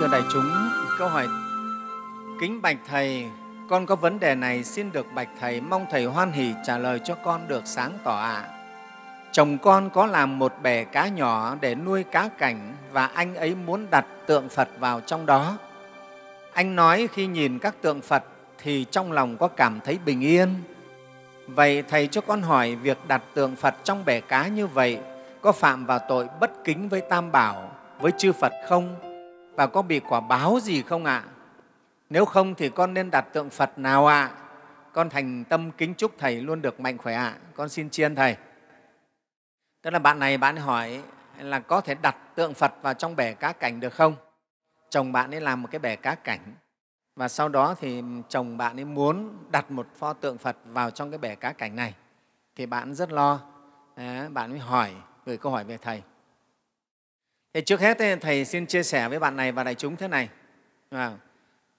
thưa đại chúng, câu hỏi Kính bạch Thầy, con có vấn đề này xin được bạch Thầy, mong Thầy hoan hỷ trả lời cho con được sáng tỏ ạ. À. Chồng con có làm một bè cá nhỏ để nuôi cá cảnh và anh ấy muốn đặt tượng Phật vào trong đó. Anh nói khi nhìn các tượng Phật thì trong lòng có cảm thấy bình yên. Vậy Thầy cho con hỏi việc đặt tượng Phật trong bè cá như vậy có phạm vào tội bất kính với Tam Bảo, với chư Phật không? Và có bị quả báo gì không ạ? À? Nếu không thì con nên đặt tượng Phật nào ạ? À? Con thành tâm kính chúc Thầy luôn được mạnh khỏe ạ. À? Con xin chiên Thầy. Tức là bạn này bạn hỏi là có thể đặt tượng Phật vào trong bể cá cảnh được không? Chồng bạn ấy làm một cái bể cá cảnh và sau đó thì chồng bạn ấy muốn đặt một pho tượng Phật vào trong cái bể cá cảnh này thì bạn rất lo. Đấy, bạn mới hỏi, gửi câu hỏi về Thầy. Thế trước hết Thầy xin chia sẻ với bạn này và đại chúng thế này. À,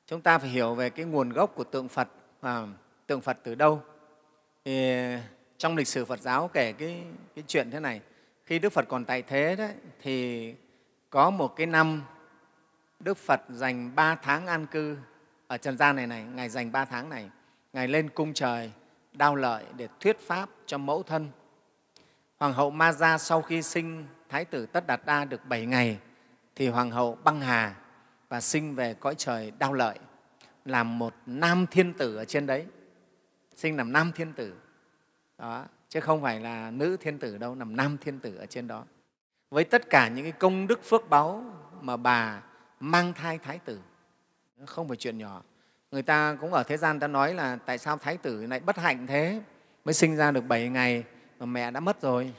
chúng ta phải hiểu về cái nguồn gốc của tượng Phật, à, tượng Phật từ đâu. Thì trong lịch sử Phật giáo kể cái, cái chuyện thế này. Khi Đức Phật còn tại thế đấy, thì có một cái năm Đức Phật dành ba tháng an cư ở trần gian này này, Ngài dành ba tháng này, Ngài lên cung trời đao lợi để thuyết pháp cho mẫu thân. Hoàng hậu Ma Gia sau khi sinh, Thái tử Tất Đạt Đa được bảy ngày, thì Hoàng hậu băng hà và sinh về cõi trời đau lợi, làm một nam thiên tử ở trên đấy. Sinh làm nam thiên tử. Đó, chứ không phải là nữ thiên tử đâu, làm nam thiên tử ở trên đó. Với tất cả những cái công đức phước báu mà bà mang thai thái tử, không phải chuyện nhỏ. Người ta cũng ở thế gian ta nói là tại sao thái tử lại bất hạnh thế? Mới sinh ra được 7 ngày mà mẹ đã mất rồi.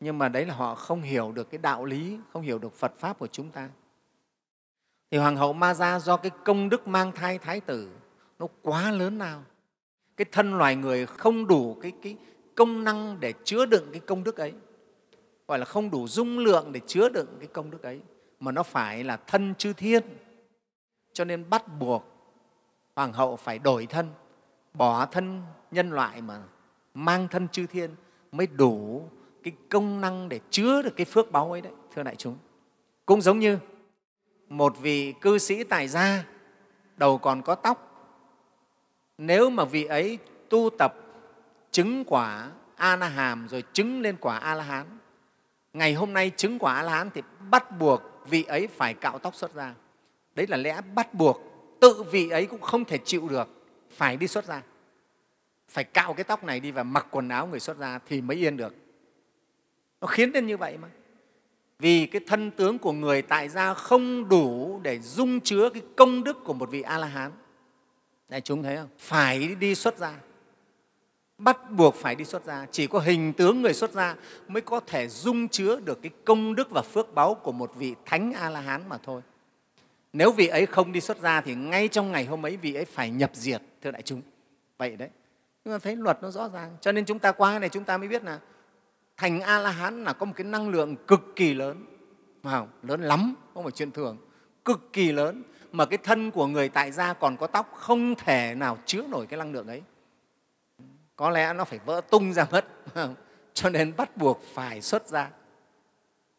Nhưng mà đấy là họ không hiểu được cái đạo lý không hiểu được phật pháp của chúng ta. Thì hoàng hậu ma gia do cái công đức mang thai thái tử nó quá lớn nào cái thân loài người không đủ cái, cái công năng để chứa đựng cái công đức ấy. Gọi là không đủ dung lượng để chứa đựng cái công đức ấy. Mà nó phải là thân chư thiên. Cho nên bắt buộc hoàng hậu phải đổi thân bỏ thân nhân loại mà mang thân chư thiên mới đủ cái công năng để chứa được cái phước báu ấy đấy, thưa đại chúng. Cũng giống như một vị cư sĩ tài gia, đầu còn có tóc, nếu mà vị ấy tu tập chứng quả a la hàm rồi chứng lên quả a la hán ngày hôm nay chứng quả a la hán thì bắt buộc vị ấy phải cạo tóc xuất ra. Đấy là lẽ bắt buộc, tự vị ấy cũng không thể chịu được, phải đi xuất ra phải cạo cái tóc này đi và mặc quần áo người xuất ra thì mới yên được. Nó khiến đến như vậy mà. Vì cái thân tướng của người tại gia không đủ để dung chứa cái công đức của một vị a la hán đại chúng thấy không? Phải đi xuất gia. Bắt buộc phải đi xuất gia. Chỉ có hình tướng người xuất gia mới có thể dung chứa được cái công đức và phước báu của một vị thánh a la hán mà thôi. Nếu vị ấy không đi xuất gia thì ngay trong ngày hôm ấy vị ấy phải nhập diệt, thưa đại chúng. Vậy đấy chúng ta thấy luật nó rõ ràng. Cho nên chúng ta qua cái này chúng ta mới biết là thành a la hán là có một cái năng lượng cực kỳ lớn. Không? lớn lắm không phải chuyện thường. Cực kỳ lớn mà cái thân của người tại gia còn có tóc không thể nào chứa nổi cái năng lượng ấy. Có lẽ nó phải vỡ tung ra mất cho nên bắt buộc phải xuất ra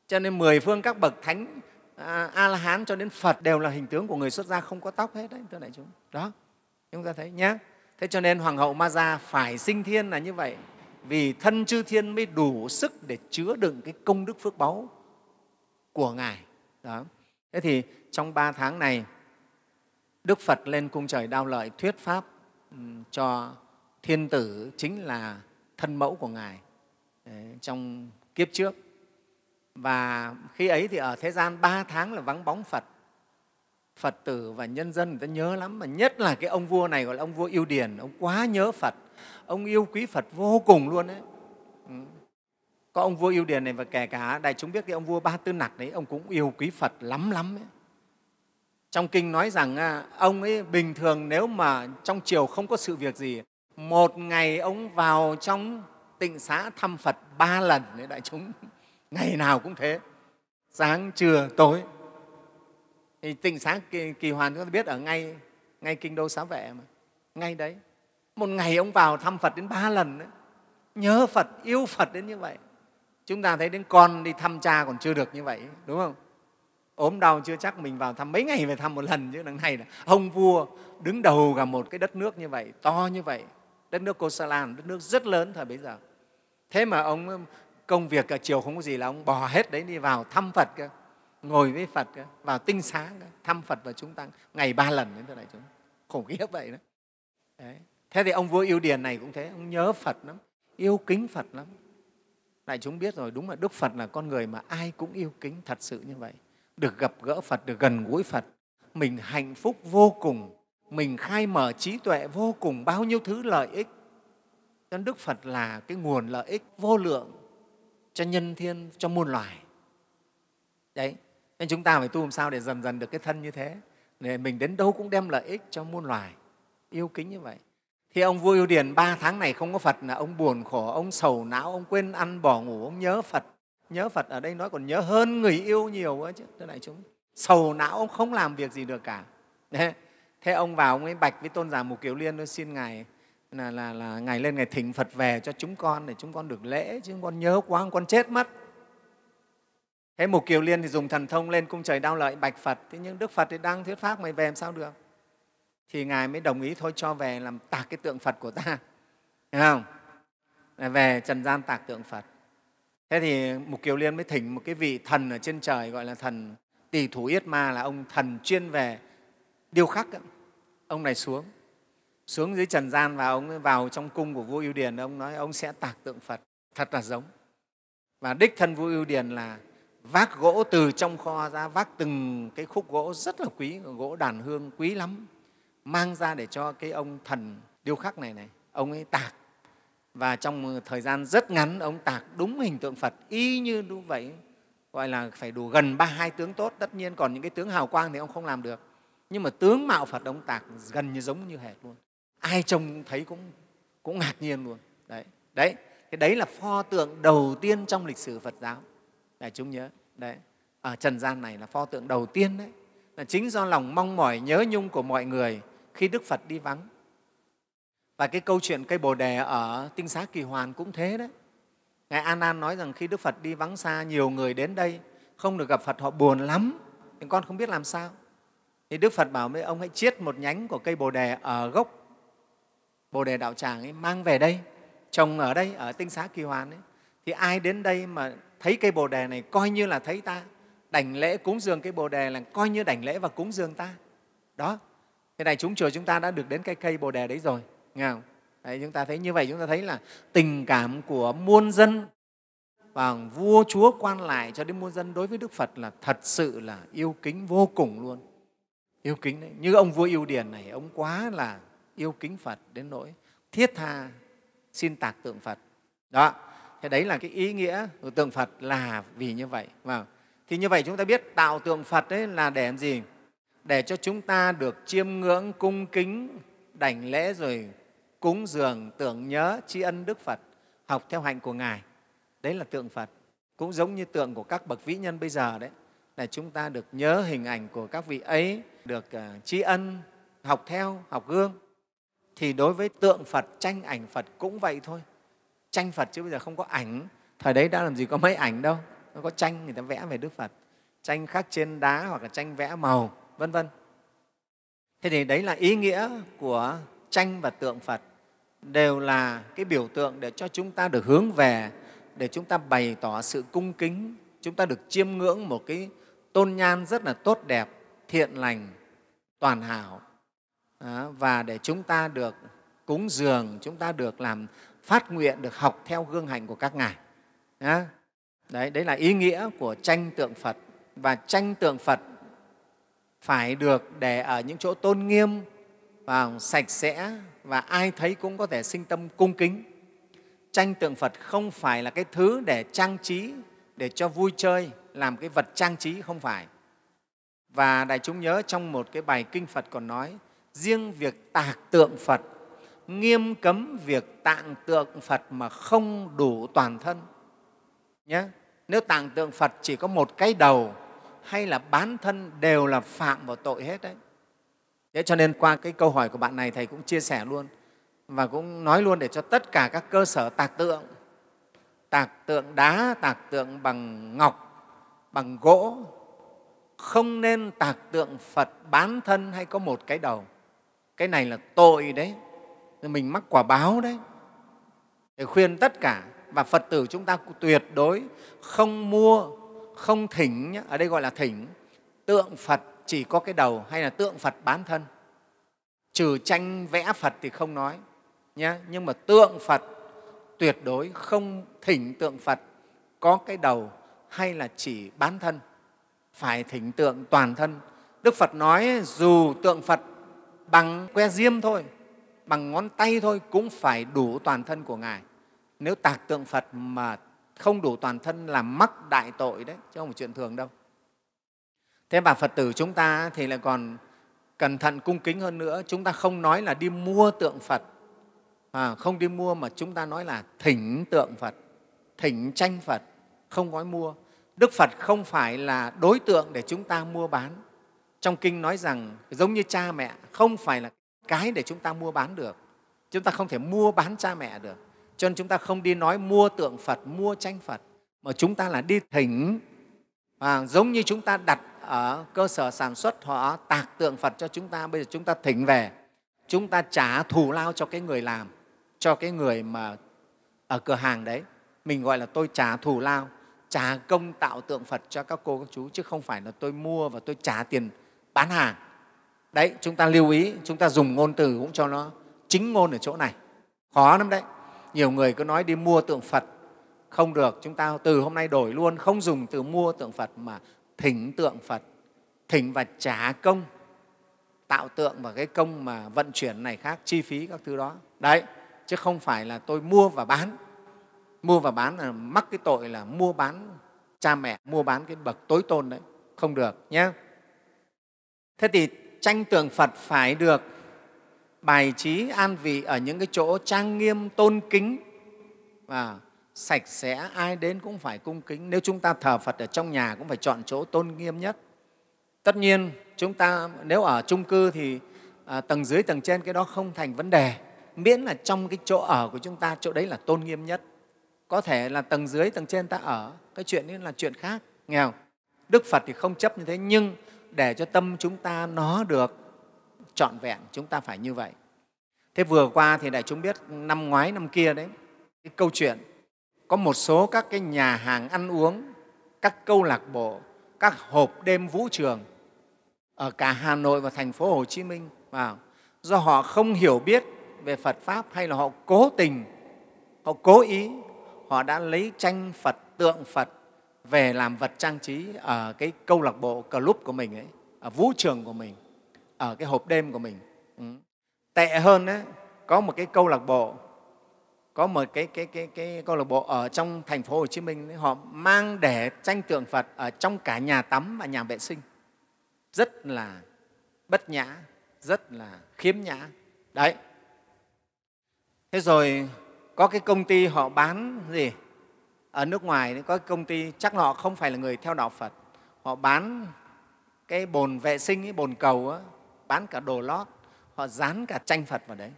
cho nên mười phương các bậc thánh à, a la hán cho đến phật đều là hình tướng của người xuất gia không có tóc hết đấy thưa đại chúng. Đó chúng ta thấy nhé thế cho nên hoàng hậu ma gia phải sinh thiên là như vậy, vì thân chư thiên mới đủ sức để chứa đựng cái công đức phước báu của ngài. Đó. Thế thì trong ba tháng này, đức phật lên cung trời đao lợi thuyết pháp cho thiên tử chính là thân mẫu của ngài trong kiếp trước. Và khi ấy thì ở thế gian ba tháng là vắng bóng phật phật tử và nhân dân, người ta nhớ lắm, mà nhất là cái ông vua này gọi là ông vua yêu điền, ông quá nhớ phật, ông yêu quý phật vô cùng luôn đấy ừ. có ông vua yêu điền này và kể cả đại chúng biết cái ông vua ba tư nặc đấy, ông cũng yêu quý phật lắm lắm ấy. trong kinh nói rằng à, ông ấy bình thường nếu mà trong chiều không có sự việc gì, một ngày ông vào trong tịnh xá thăm phật ba lần đấy, đại chúng. Ngày nào cũng thế, sáng, trưa, tối thì tịnh sáng kỳ, kỳ hoàn chúng ta biết ở ngay ngay kinh đô xá vệ mà. Ngay đấy. Một ngày ông vào thăm phật đến ba lần đấy nhớ phật yêu phật đến như vậy. Chúng ta thấy đến con đi thăm cha còn chưa được như vậy đúng không? Ốm đau chưa chắc mình vào thăm mấy ngày về thăm một lần chứ đằng này là ông vua đứng đầu cả một cái đất nước như vậy to như vậy. Đất nước Kosala đất nước rất lớn thời bấy giờ. Thế mà ông công việc cả chiều không có gì là ông bỏ hết đấy đi vào thăm Phật cơ ngồi với Phật vào tinh xá thăm Phật và chúng tăng ngày ba lần đến thế này chúng. Khủng khiếp vậy đó. Đấy. thế thì ông vua yêu điền này cũng thế ông nhớ Phật lắm yêu kính Phật lắm. Đại chúng biết rồi đúng là Đức Phật là con người mà ai cũng yêu kính thật sự như vậy. Được gặp gỡ Phật được gần gũi Phật mình hạnh phúc vô cùng mình khai mở trí tuệ vô cùng bao nhiêu thứ lợi ích. Cho Đức Phật là cái nguồn lợi ích vô lượng cho nhân thiên, cho muôn loài. Đấy, nên chúng ta phải tu làm sao để dần dần được cái thân như thế, để mình đến đâu cũng đem lợi ích cho muôn loài, yêu kính như vậy. Thì ông vua Yêu Điền ba tháng này không có Phật là ông buồn khổ, ông sầu não, ông quên ăn bỏ ngủ, ông nhớ Phật. Nhớ Phật ở đây nói còn nhớ hơn người yêu nhiều quá chứ, thưa đại chúng. Sầu não ông không làm việc gì được cả. Đấy. Thế ông vào ông ấy bạch với tôn giả Mục Kiều Liên tôi xin Ngài là, là, là Ngài lên Ngài thỉnh Phật về cho chúng con để chúng con được lễ, chứ con nhớ quá, con chết mất. Thế Mục Kiều Liên thì dùng thần thông lên cung trời đau lợi bạch Phật, thế nhưng Đức Phật thì đang thuyết pháp, mày về làm sao được? Thì Ngài mới đồng ý thôi cho về làm tạc cái tượng Phật của ta, hiểu không? Về trần gian tạc tượng Phật. Thế thì Mục Kiều Liên mới thỉnh một cái vị thần ở trên trời gọi là thần Tỳ Thủ Yết Ma là ông thần chuyên về điêu khắc. Ông này xuống, xuống dưới trần gian và ông vào trong cung của vua Ưu Điền ông nói ông sẽ tạc tượng Phật thật là giống và đích thân vua Ưu Điền là vác gỗ từ trong kho ra, vác từng cái khúc gỗ rất là quý, gỗ đàn hương quý lắm. Mang ra để cho cái ông thần điêu khắc này này, ông ấy tạc. Và trong thời gian rất ngắn, ông tạc đúng hình tượng Phật, y như đúng vậy. Gọi là phải đủ gần ba hai tướng tốt. Tất nhiên còn những cái tướng hào quang thì ông không làm được. Nhưng mà tướng mạo Phật ông tạc gần như giống như hệt luôn. Ai trông thấy cũng cũng ngạc nhiên luôn. Đấy đấy. Cái đấy là pho tượng đầu tiên trong lịch sử Phật giáo đại chúng nhớ. Đấy. Ở trần gian này là pho tượng đầu tiên đấy. Là chính do lòng mong mỏi, nhớ nhung của mọi người khi Đức Phật đi vắng. Và cái câu chuyện cây bồ đề ở tinh xá kỳ hoàn cũng thế đấy. Ngài an an nói rằng khi đức phật đi vắng xa, nhiều người đến đây, không được gặp phật, họ buồn lắm. Thì con không biết làm sao. Thì đức phật bảo với ông hãy chiết một nhánh của cây bồ đề ở gốc. Bồ đề đạo tràng ấy mang về đây. Trồng ở đây, ở tinh xá kỳ hoàn ấy. Thì ai đến đây mà thấy cây bồ đề này coi như là thấy ta. Đảnh lễ cúng dường cây bồ đề là coi như đảnh lễ và cúng dường ta. Đó. Thế này chúng chùa chúng ta đã được đến cái cây bồ đề đấy rồi nghe không? Đấy, chúng ta thấy như vậy chúng ta thấy là tình cảm của muôn dân và vua chúa quan lại cho đến muôn dân đối với đức phật là thật sự là yêu kính vô cùng luôn. Yêu kính đấy. Như ông vua yêu điền này ông quá là yêu kính Phật đến nỗi thiết tha xin tạc tượng Phật. Đó, thế đấy là cái ý nghĩa của tượng Phật là vì như vậy. Và thì như vậy chúng ta biết tạo tượng Phật đấy là để làm gì? Để cho chúng ta được chiêm ngưỡng, cung kính, đảnh lễ rồi cúng dường, tưởng nhớ, tri ân Đức Phật, học theo hạnh của Ngài. Đấy là tượng Phật. Cũng giống như tượng của các bậc vĩ nhân bây giờ đấy, là chúng ta được nhớ hình ảnh của các vị ấy, được à, tri ân, học theo, học gương thì đối với tượng Phật, tranh ảnh Phật cũng vậy thôi. Tranh Phật chứ bây giờ không có ảnh. Thời đấy đã làm gì có mấy ảnh đâu. Nó có tranh người ta vẽ về Đức Phật. Tranh khắc trên đá hoặc là tranh vẽ màu, vân vân. Thế thì đấy là ý nghĩa của tranh và tượng Phật đều là cái biểu tượng để cho chúng ta được hướng về, để chúng ta bày tỏ sự cung kính, chúng ta được chiêm ngưỡng một cái tôn nhan rất là tốt đẹp, thiện lành, toàn hảo và để chúng ta được cúng dường, chúng ta được làm phát nguyện, được học theo gương hành của các ngài. Đấy, đấy là ý nghĩa của tranh tượng Phật. Và tranh tượng Phật phải được để ở những chỗ tôn nghiêm và sạch sẽ và ai thấy cũng có thể sinh tâm cung kính. Tranh tượng Phật không phải là cái thứ để trang trí, để cho vui chơi, làm cái vật trang trí, không phải. Và đại chúng nhớ trong một cái bài kinh Phật còn nói riêng việc tạc tượng Phật nghiêm cấm việc tạng tượng Phật mà không đủ toàn thân. Nhé. Nếu tạng tượng Phật chỉ có một cái đầu hay là bán thân đều là phạm vào tội hết đấy. Thế cho nên qua cái câu hỏi của bạn này Thầy cũng chia sẻ luôn và cũng nói luôn để cho tất cả các cơ sở tạc tượng, tạc tượng đá, tạc tượng bằng ngọc, bằng gỗ, không nên tạc tượng phật bán thân hay có một cái đầu cái này là tội đấy mình mắc quả báo đấy. Để khuyên tất cả, và phật tử chúng ta tuyệt đối không mua, không thỉnh ở đây gọi là thỉnh. Tượng phật chỉ có cái đầu hay là tượng phật bán thân? Trừ tranh vẽ phật thì không nói nhé nhưng mà tượng phật tuyệt đối không thỉnh tượng phật có cái đầu hay là chỉ bán thân. Phải thỉnh tượng toàn thân. Đức phật nói dù tượng phật bằng que diêm thôi bằng ngón tay thôi cũng phải đủ toàn thân của ngài. Nếu tạc tượng phật mà không đủ toàn thân là mắc đại tội đấy chứ không phải chuyện thường đâu. Thế bà phật tử chúng ta thì lại còn cẩn thận cung kính hơn nữa. Chúng ta không nói là đi mua tượng phật. À, không đi mua mà chúng ta nói là thỉnh tượng phật thỉnh tranh phật không nói mua. Đức phật không phải là đối tượng để chúng ta mua bán. Trong kinh nói rằng giống như cha mẹ không phải là cái để chúng ta mua bán được. Chúng ta không thể mua bán cha mẹ được. Cho nên chúng ta không đi nói mua tượng phật, mua tranh phật, mà chúng ta là đi thỉnh. Và giống như chúng ta đặt ở cơ sở sản xuất, họ tạc tượng phật cho chúng ta, bây giờ chúng ta thỉnh về. Chúng ta trả thù lao cho cái người làm, cho cái người mà ở cửa hàng đấy. Mình gọi là tôi trả thù lao, trả công tạo tượng phật cho các cô, các chú, chứ không phải là tôi mua và tôi trả tiền bán hàng đấy, chúng ta lưu ý, chúng ta dùng ngôn từ cũng cho nó chính ngôn ở chỗ này. Khó lắm đấy. Nhiều người cứ nói đi mua tượng phật. Không được, chúng ta từ hôm nay đổi luôn, không dùng từ mua tượng phật mà thỉnh tượng phật. Thỉnh và trả công. Tạo tượng và cái công mà vận chuyển này khác, chi phí các thứ đó. Đấy, chứ không phải là tôi mua và bán. Mua và bán là mắc cái tội là mua bán cha mẹ, mua bán cái bậc tối tôn đấy. Không được nhé thế thì tranh tượng phật phải được bài trí an vị ở những cái chỗ trang nghiêm tôn kính. Và sạch sẽ ai đến cũng phải cung kính. Nếu chúng ta thờ phật ở trong nhà cũng phải chọn chỗ tôn nghiêm nhất. Tất nhiên chúng ta nếu ở chung cư thì à, tầng dưới tầng trên cái đó không thành vấn đề. Miễn là trong cái chỗ ở của chúng ta chỗ đấy là tôn nghiêm nhất. Có thể là tầng dưới tầng trên ta ở. Cái chuyện ấy là chuyện khác. Nghèo đức phật thì không chấp như thế nhưng để cho tâm chúng ta nó được trọn vẹn, chúng ta phải như vậy. Thế vừa qua thì đại chúng biết năm ngoái, năm kia đấy, cái câu chuyện, có một số các cái nhà hàng ăn uống, các câu lạc bộ, các hộp đêm vũ trường ở cả hà nội và thành phố hồ chí minh, vào, do họ không hiểu biết về phật pháp hay là họ cố tình, họ cố ý, họ đã lấy tranh phật, tượng phật về làm vật trang trí ở cái câu lạc bộ club của mình ấy, ở vũ trường của mình ở cái hộp đêm của mình. Ừ. tệ hơn ấy, có một cái câu lạc bộ có một cái, cái, cái, cái câu lạc bộ ở trong thành phố Hồ Chí Minh ấy, họ mang để tranh tượng Phật ở trong cả nhà tắm và nhà vệ sinh. Rất là bất nhã rất là khiếm nhã. Đấy. Thế rồi có cái công ty họ bán gì? Ở nước ngoài có công ty chắc họ không phải là người theo đạo Phật. Họ bán cái bồn vệ sinh cái bồn cầu á, bán cả đồ lót. Họ dán cả tranh Phật vào đấy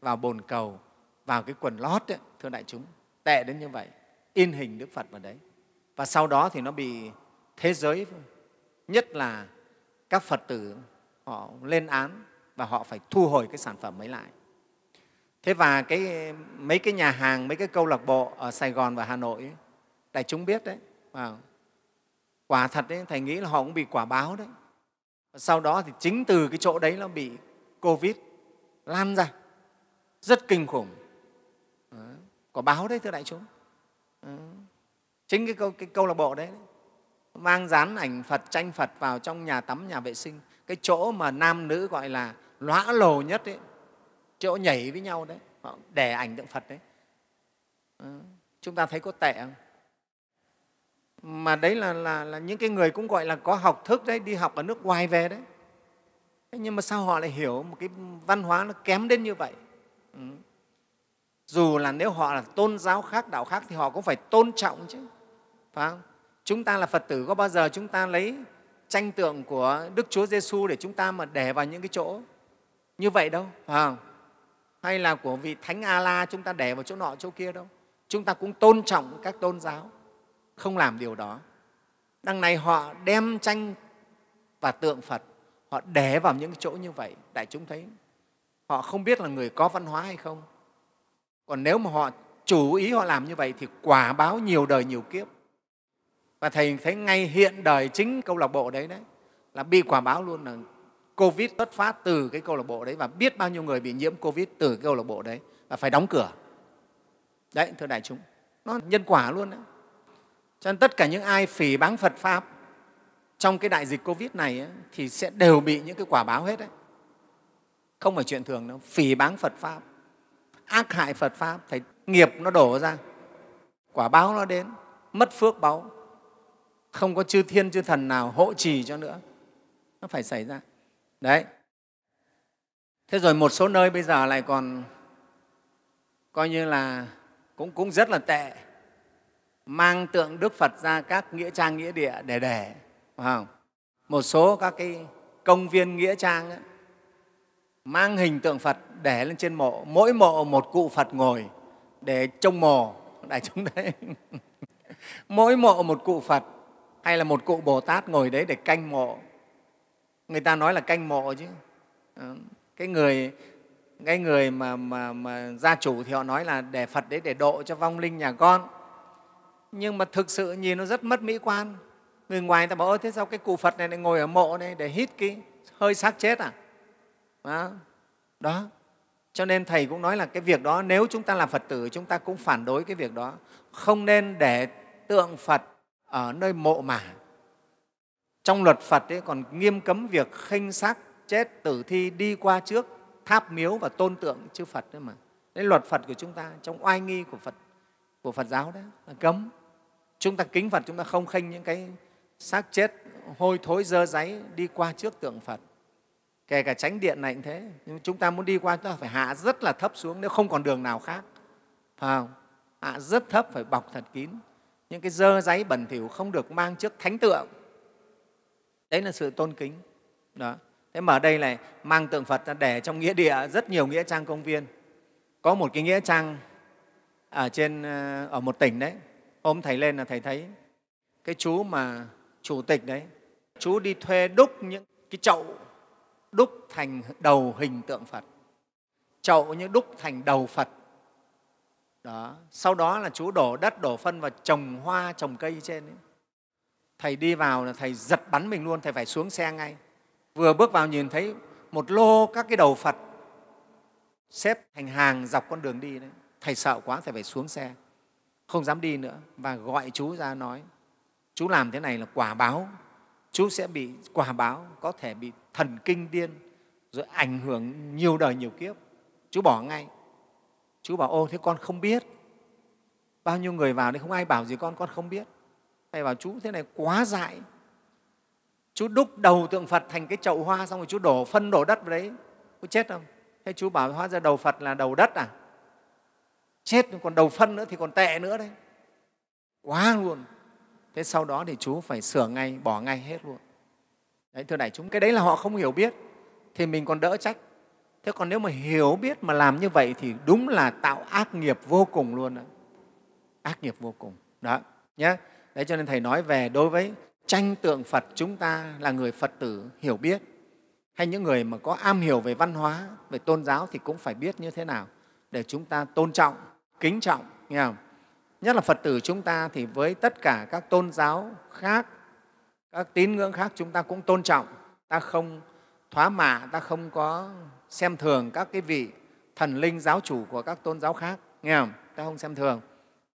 vào bồn cầu vào cái quần lót ấy, thưa đại chúng. Tệ đến như vậy in hình Đức Phật vào đấy. Và sau đó thì nó bị thế giới nhất là các Phật tử họ lên án và họ phải thu hồi cái sản phẩm ấy lại thế và cái mấy cái nhà hàng mấy cái câu lạc bộ ở sài gòn và hà nội ấy, đại chúng biết đấy wow. quả thật đấy thầy nghĩ là họ cũng bị quả báo đấy. Sau đó thì chính từ cái chỗ đấy nó bị covid lan ra. Rất kinh khủng. Quả báo đấy thưa đại chúng. Chính cái câu, cái câu lạc bộ đấy, đấy mang dán ảnh phật tranh phật vào trong nhà tắm nhà vệ sinh. Cái chỗ mà nam nữ gọi là lõa lồ nhất ấy, chỗ nhảy với nhau đấy. Họ đè ảnh tượng phật đấy. Ờ, chúng ta thấy có tệ không? Mà đấy là, là, là những cái người cũng gọi là có học thức đấy đi học ở nước ngoài về đấy. Nhưng mà sao họ lại hiểu một cái văn hóa nó kém đến như vậy? Ừ. dù là nếu họ là tôn giáo khác đạo khác thì họ cũng phải tôn trọng chứ. Phải không? chúng ta là phật tử có bao giờ chúng ta lấy tranh tượng của đức chúa giêsu để chúng ta mà để vào những cái chỗ như vậy đâu? Phải không? Hay là của vị thánh a la chúng ta để vào chỗ nọ, chỗ kia đâu. Chúng ta cũng tôn trọng các tôn giáo, không làm điều đó. Đằng này họ đem tranh và tượng Phật, họ để vào những chỗ như vậy đại chúng thấy. Họ không biết là người có văn hóa hay không. Còn nếu mà họ chủ ý họ làm như vậy thì quả báo nhiều đời nhiều kiếp. Và thầy thấy ngay hiện đời chính câu lạc bộ đấy đấy, là bị quả báo luôn là covid xuất phát từ cái câu lạc bộ đấy và biết bao nhiêu người bị nhiễm covid từ cái câu lạc bộ đấy và phải đóng cửa. Đấy thưa đại chúng nó nhân quả luôn đấy. Cho nên tất cả những ai phỉ báng phật pháp trong cái đại dịch covid này ấy, thì sẽ đều bị những cái quả báo hết đấy. Không phải chuyện thường đâu phỉ báng phật pháp ác hại phật pháp thì nghiệp nó đổ ra quả báo nó đến mất phước báo không có chư thiên chư thần nào hộ trì cho nữa nó phải xảy ra đấy. Thế rồi một số nơi bây giờ lại còn coi như là cũng, cũng rất là tệ. Mang tượng đức phật ra các nghĩa trang nghĩa địa để để không? một số các cái công viên nghĩa trang ấy, mang hình tượng phật để lên trên mộ. Mỗi mộ một cụ phật ngồi để trông mồ. Đại chúng đấy. Mỗi mộ một cụ phật hay là một cụ bồ tát ngồi đấy để canh mộ người ta nói là canh mộ chứ. Ờ, cái người cái người mà, mà, mà gia chủ thì họ nói là để phật đấy để độ cho vong linh nhà con. Nhưng mà thực sự nhìn nó rất mất mỹ quan. Người ngoài ta bảo ơ thế sao cái cụ phật này lại ngồi ở mộ này để hít cái hơi xác chết à? Đó. đó. Cho nên thầy cũng nói là cái việc đó nếu chúng ta là phật tử chúng ta cũng phản đối cái việc đó. Không nên để tượng phật ở nơi mộ mả trong luật phật ấy còn nghiêm cấm việc khinh xác, chết, tử thi đi qua trước, tháp miếu và tôn tượng chư phật đấy mà. Đấy, luật phật của chúng ta, trong oai nghi của phật của phật giáo đấy, là cấm. Chúng ta kính phật, chúng ta không khinh những cái xác chết, hôi thối, dơ giấy đi qua trước tượng phật. Kể cả tránh điện này cũng thế, nhưng chúng ta muốn đi qua, chúng ta phải hạ rất là thấp xuống, nếu không còn đường nào khác. Phải không? Hạ rất thấp, phải bọc thật kín. Những cái dơ giấy bẩn thỉu không được mang trước thánh tượng đấy là sự tôn kính. Đó. Thế mà ở đây này mang tượng phật ra để trong nghĩa địa, rất nhiều nghĩa trang công viên. Có một cái nghĩa trang ở trên ờ, ở một tỉnh đấy. Hôm thầy lên là thầy thấy cái chú mà chủ tịch đấy, chú đi thuê đúc những cái chậu, đúc thành đầu hình tượng phật. Chậu như đúc thành đầu phật. Đó. Sau đó là chú đổ đất, đổ phân và trồng hoa, trồng cây trên ấy thầy đi vào là thầy giật bắn mình luôn, thầy phải xuống xe ngay. Vừa bước vào nhìn thấy một lô các cái đầu phật xếp thành hàng dọc con đường đi đấy. Thầy sợ quá, thầy phải xuống xe. Không dám đi nữa và gọi chú ra nói, chú làm thế này là quả báo. Chú sẽ bị, quả báo có thể bị thần kinh điên rồi ảnh hưởng nhiều đời nhiều kiếp. Chú bỏ ngay. Chú bảo, ô, thế con không biết. Bao nhiêu người vào đây không ai bảo gì con con không biết thầy bảo chú thế này quá dại. Chú đúc đầu tượng phật thành cái chậu hoa xong rồi chú đổ phân đổ đất vào đấy. Có chết không? Thế chú bảo hóa ra đầu phật là đầu đất à? Chết còn đầu phân nữa thì còn tệ nữa đấy. Quá luôn. Thế sau đó thì chú phải sửa ngay bỏ ngay hết luôn. Đấy, thưa đại chúng cái đấy là họ không hiểu biết thì mình còn đỡ trách. Thế còn nếu mà hiểu biết mà làm như vậy thì đúng là tạo ác nghiệp vô cùng luôn đó. ác nghiệp vô cùng. Đó nhé đấy, cho nên thầy nói về đối với tranh tượng phật chúng ta là người phật tử hiểu biết. Hay những người mà có am hiểu về văn hóa, về tôn giáo thì cũng phải biết như thế nào để chúng ta tôn trọng, kính trọng, nghe không? nhất là phật tử chúng ta thì với tất cả các tôn giáo khác, các tín ngưỡng khác chúng ta cũng tôn trọng. Ta không thoá mạ, ta không có xem thường các cái vị thần linh giáo chủ của các tôn giáo khác, nghe không? Ta không xem thường.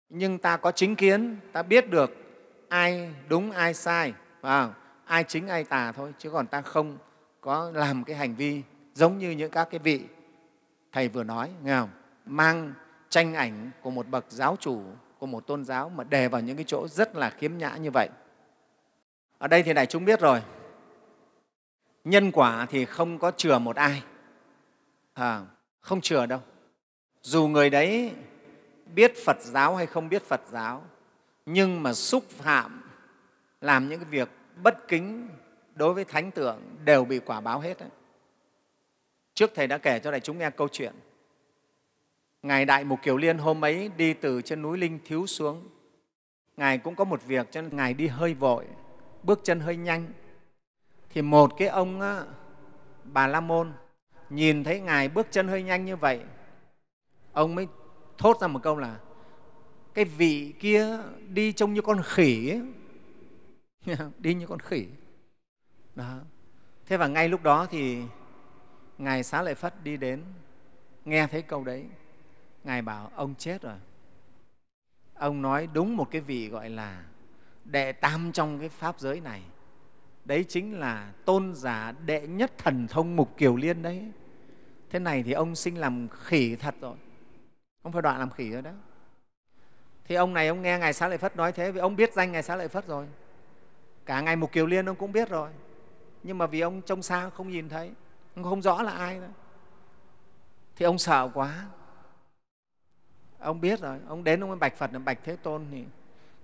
Nhưng ta có chính kiến, ta biết được ai đúng ai sai và ai chính ai tà thôi chứ còn ta không có làm cái hành vi giống như những các cái vị thầy vừa nói nghe không? Mang tranh ảnh của một bậc giáo chủ của một tôn giáo mà đề vào những cái chỗ rất là khiếm nhã như vậy. Ở đây thì đại chúng biết rồi. Nhân quả thì không có chừa một ai. À, không chừa đâu. Dù người đấy biết phật giáo hay không biết phật giáo nhưng mà xúc phạm làm những cái việc bất kính đối với thánh tượng đều bị quả báo hết đấy. trước thầy đã kể cho đại chúng nghe câu chuyện. Ngài đại mục kiều liên hôm ấy đi từ trên núi linh thiếu xuống. Ngài cũng có một việc cho nên ngài đi hơi vội bước chân hơi nhanh. Thì một cái ông á, bà la môn nhìn thấy ngài bước chân hơi nhanh như vậy ông mới thốt ra một câu là cái vị kia đi trông như con khỉ ấy. đi như con khỉ. Đó. Thế và ngay lúc đó thì ngài xá lợi phất đi đến, nghe thấy câu đấy. Ngài bảo, ông chết rồi. Ông nói đúng một cái vị gọi là đệ tam trong cái pháp giới này. Đấy chính là tôn giả đệ nhất thần thông mục kiều liên đấy. Thế này thì ông sinh làm khỉ thật rồi. Không phải đoạn làm khỉ rồi đó thì ông này ông nghe ngài xá lợi phất nói thế vì ông biết danh ngài xá lợi phất rồi. Cả ngài mục kiều liên ông cũng biết rồi. Nhưng mà vì ông trông xa không nhìn thấy ông không rõ là ai nữa. Thì ông sợ quá. Ông biết rồi ông đến ông mới bạch phật là bạch thế tôn thì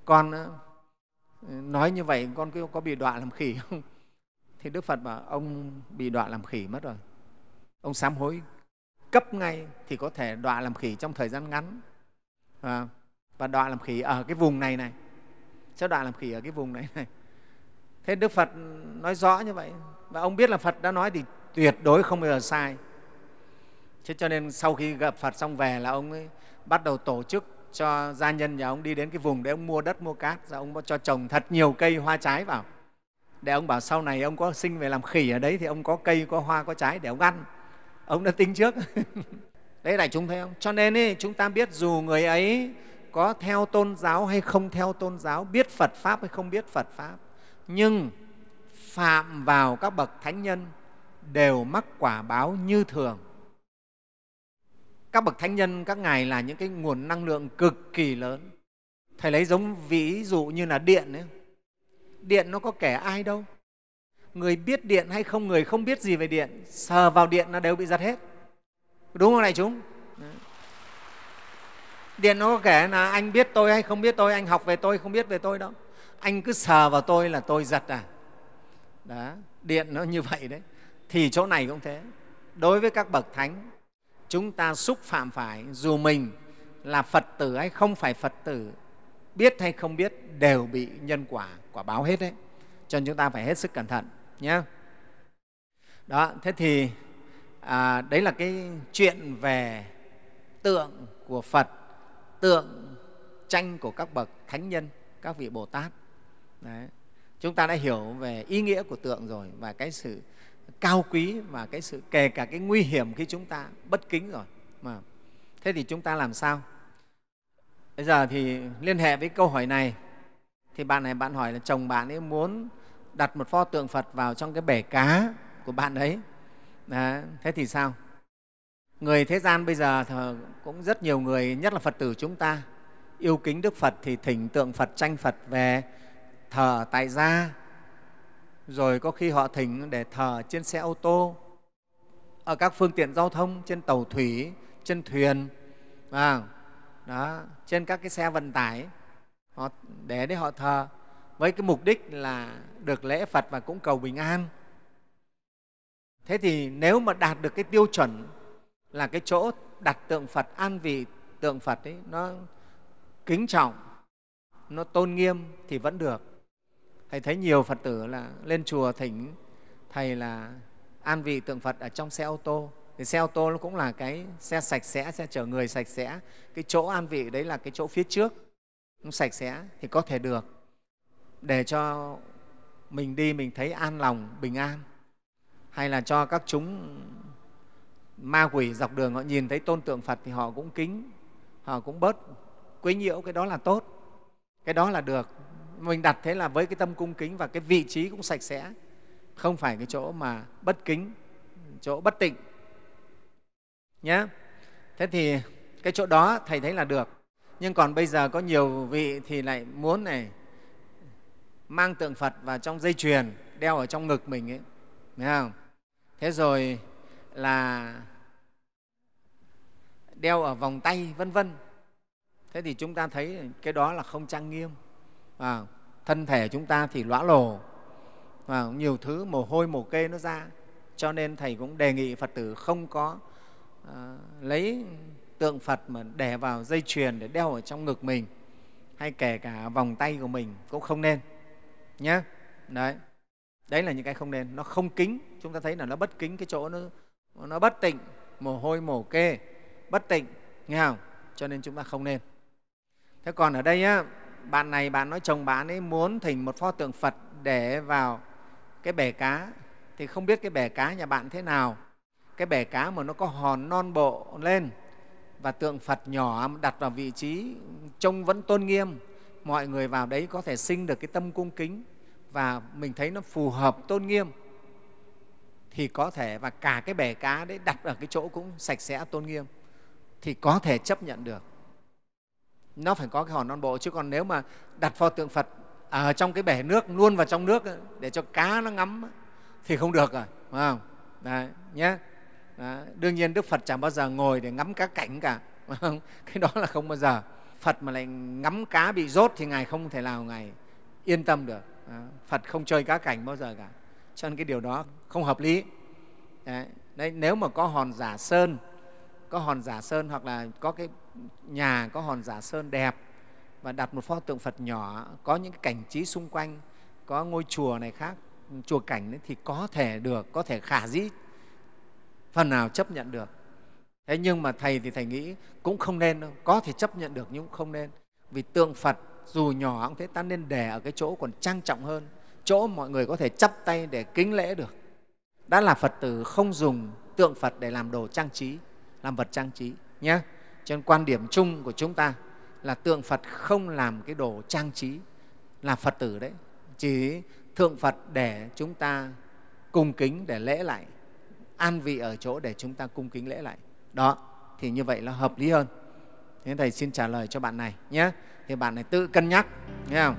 con ờ, nói như vậy con có bị đọa làm khỉ không? Thì đức phật bảo ông bị đọa làm khỉ mất rồi. Ông sám hối. Cấp ngay thì có thể đọa làm khỉ trong thời gian ngắn. À, và đọa làm khỉ ở cái vùng này này. Sẽ đọa làm khỉ ở cái vùng này này. Thế đức phật nói rõ như vậy. Và ông biết là phật đã nói thì tuyệt đối không bao giờ sai. Thế cho nên sau khi gặp phật xong về là ông ấy bắt đầu tổ chức cho gia nhân nhà ông đi đến cái vùng để ông mua đất mua cát. Rồi ông cho trồng thật nhiều cây hoa trái vào. Để ông bảo sau này ông có sinh về làm khỉ ở đấy thì ông có cây có hoa có trái để ông ăn. Ông đã tính trước. Đấy đại chúng thấy không? Cho nên ý, chúng ta biết dù người ấy có theo tôn giáo hay không theo tôn giáo, biết phật pháp hay không biết phật pháp. Nhưng phạm vào các bậc thánh nhân đều mắc quả báo như thường. Các bậc thánh nhân, các ngài là những cái nguồn năng lượng cực kỳ lớn. Thầy lấy giống ví dụ như là điện ấy. điện nó có kẻ ai đâu. Người biết điện hay không, người không biết gì về điện, sờ vào điện nó đều bị giật hết. Đúng không này chúng? Điện nó kể là anh biết tôi hay không biết tôi anh học về tôi không biết về tôi đâu anh cứ sờ vào tôi là tôi giật à. Đó điện nó như vậy đấy. Thì chỗ này cũng thế. Đối với các bậc thánh chúng ta xúc phạm phải dù mình là phật tử hay không phải phật tử biết hay không biết đều bị nhân quả quả báo hết đấy. Cho nên chúng ta phải hết sức cẩn thận nhé đó thế thì à, đấy là cái chuyện về tượng của phật tượng tranh của các bậc thánh nhân, các vị bồ tát. Đấy. chúng ta đã hiểu về ý nghĩa của tượng rồi và cái sự cao quý và cái sự, kể cả cái nguy hiểm khi chúng ta bất kính rồi. Mà thế thì chúng ta làm sao? Bây giờ thì liên hệ với câu hỏi này. Thì bạn này, bạn hỏi là, chồng bạn ấy muốn đặt một pho tượng phật vào trong cái bể cá của bạn ấy. Đấy. thế thì sao? Người thế gian bây giờ cũng rất nhiều người nhất là phật tử chúng ta yêu kính đức phật thì thỉnh tượng phật tranh phật về thờ tại gia rồi có khi họ thỉnh để thờ trên xe ô tô ở các phương tiện giao thông trên tàu thủy trên thuyền à, đó, trên các cái xe vận tải họ để để họ thờ với cái mục đích là được lễ Phật và cũng cầu bình an. Thế thì nếu mà đạt được cái tiêu chuẩn là cái chỗ đặt tượng Phật an vị tượng Phật ấy nó kính trọng, nó tôn nghiêm thì vẫn được. Thầy thấy nhiều phật tử là lên chùa thỉnh thầy là an vị tượng phật ở trong xe ô tô. Thì xe ô tô nó cũng là cái xe sạch sẽ xe chở người sạch sẽ. Cái chỗ an vị đấy là cái chỗ phía trước nó sạch sẽ thì có thể được. Để cho mình đi mình thấy an lòng bình an. Hay là cho các chúng ma quỷ dọc đường, họ nhìn thấy tôn tượng phật thì họ cũng kính, họ cũng bớt quấy nhiễu, cái đó là tốt, cái đó là được. Mình đặt thế là với cái tâm cung kính và cái vị trí cũng sạch sẽ, không phải cái chỗ mà bất kính, chỗ bất tịnh nhé thế thì cái chỗ đó thầy thấy là được. Nhưng còn bây giờ có nhiều vị thì lại muốn này, mang tượng phật vào trong dây chuyền, đeo ở trong ngực mình ấy, thấy không? Thế rồi là đeo ở vòng tay vân vân. Thế thì chúng ta thấy cái đó là không trang nghiêm. À, thân thể chúng ta thì lõa lồ. Và nhiều thứ mồ hôi mồ kê nó ra. Cho nên thầy cũng đề nghị phật tử không có à, lấy tượng phật mà để vào dây chuyền để đeo ở trong ngực mình hay kể cả vòng tay của mình cũng không nên nhé đấy. Đấy là những cái không nên. Nó không kính. Chúng ta thấy là nó bất kính cái chỗ nó nó bất tịnh. Mồ hôi mồ kê bất tịnh, nghe không? Cho nên chúng ta không nên. Thế còn ở đây á, bạn này, bạn nói chồng bạn ấy muốn thỉnh một pho tượng phật để vào cái bể cá, thì không biết cái bể cá nhà bạn thế nào. Cái bể cá mà nó có hòn non bộ lên và tượng phật nhỏ đặt vào vị trí trông vẫn tôn nghiêm, mọi người vào đấy có thể sinh được cái tâm cung kính và mình thấy nó phù hợp, tôn nghiêm, thì có thể và cả cái bể cá đấy đặt ở cái chỗ cũng sạch sẽ, tôn nghiêm thì có thể chấp nhận được nó phải có cái hòn non bộ chứ còn nếu mà đặt pho tượng phật ở trong cái bể nước luôn vào trong nước để cho cá nó ngắm thì không được rồi phải không đấy nhé Đấy. đương nhiên đức phật chẳng bao giờ ngồi để ngắm cá cảnh cả phải không? cái đó là không bao giờ phật mà lại ngắm cá bị rốt thì ngài không thể nào ngài yên tâm được phật không chơi cá cảnh bao giờ cả cho nên cái điều đó không hợp lý đấy. Đấy, nếu mà có hòn giả sơn có hòn giả sơn hoặc là có cái nhà có hòn giả sơn đẹp và đặt một pho tượng Phật nhỏ có những cái cảnh trí xung quanh có ngôi chùa này khác chùa cảnh ấy, thì có thể được có thể khả dĩ phần nào chấp nhận được. Thế nhưng mà thầy thì thầy nghĩ cũng không nên đâu có thể chấp nhận được nhưng cũng không nên. Vì tượng Phật dù nhỏ cũng thế ta nên để ở cái chỗ còn trang trọng hơn chỗ mọi người có thể chắp tay để kính lễ được. Đã là Phật tử không dùng tượng Phật để làm đồ trang trí làm vật trang trí nhé cho nên quan điểm chung của chúng ta là tượng Phật không làm cái đồ trang trí, là Phật tử đấy. Chỉ thượng Phật để chúng ta cung kính, để lễ lại, an vị ở chỗ để chúng ta cung kính lễ lại. Đó, thì như vậy là hợp lý hơn. Thế thầy xin trả lời cho bạn này nhé thì bạn này tự cân nhắc, nghe không?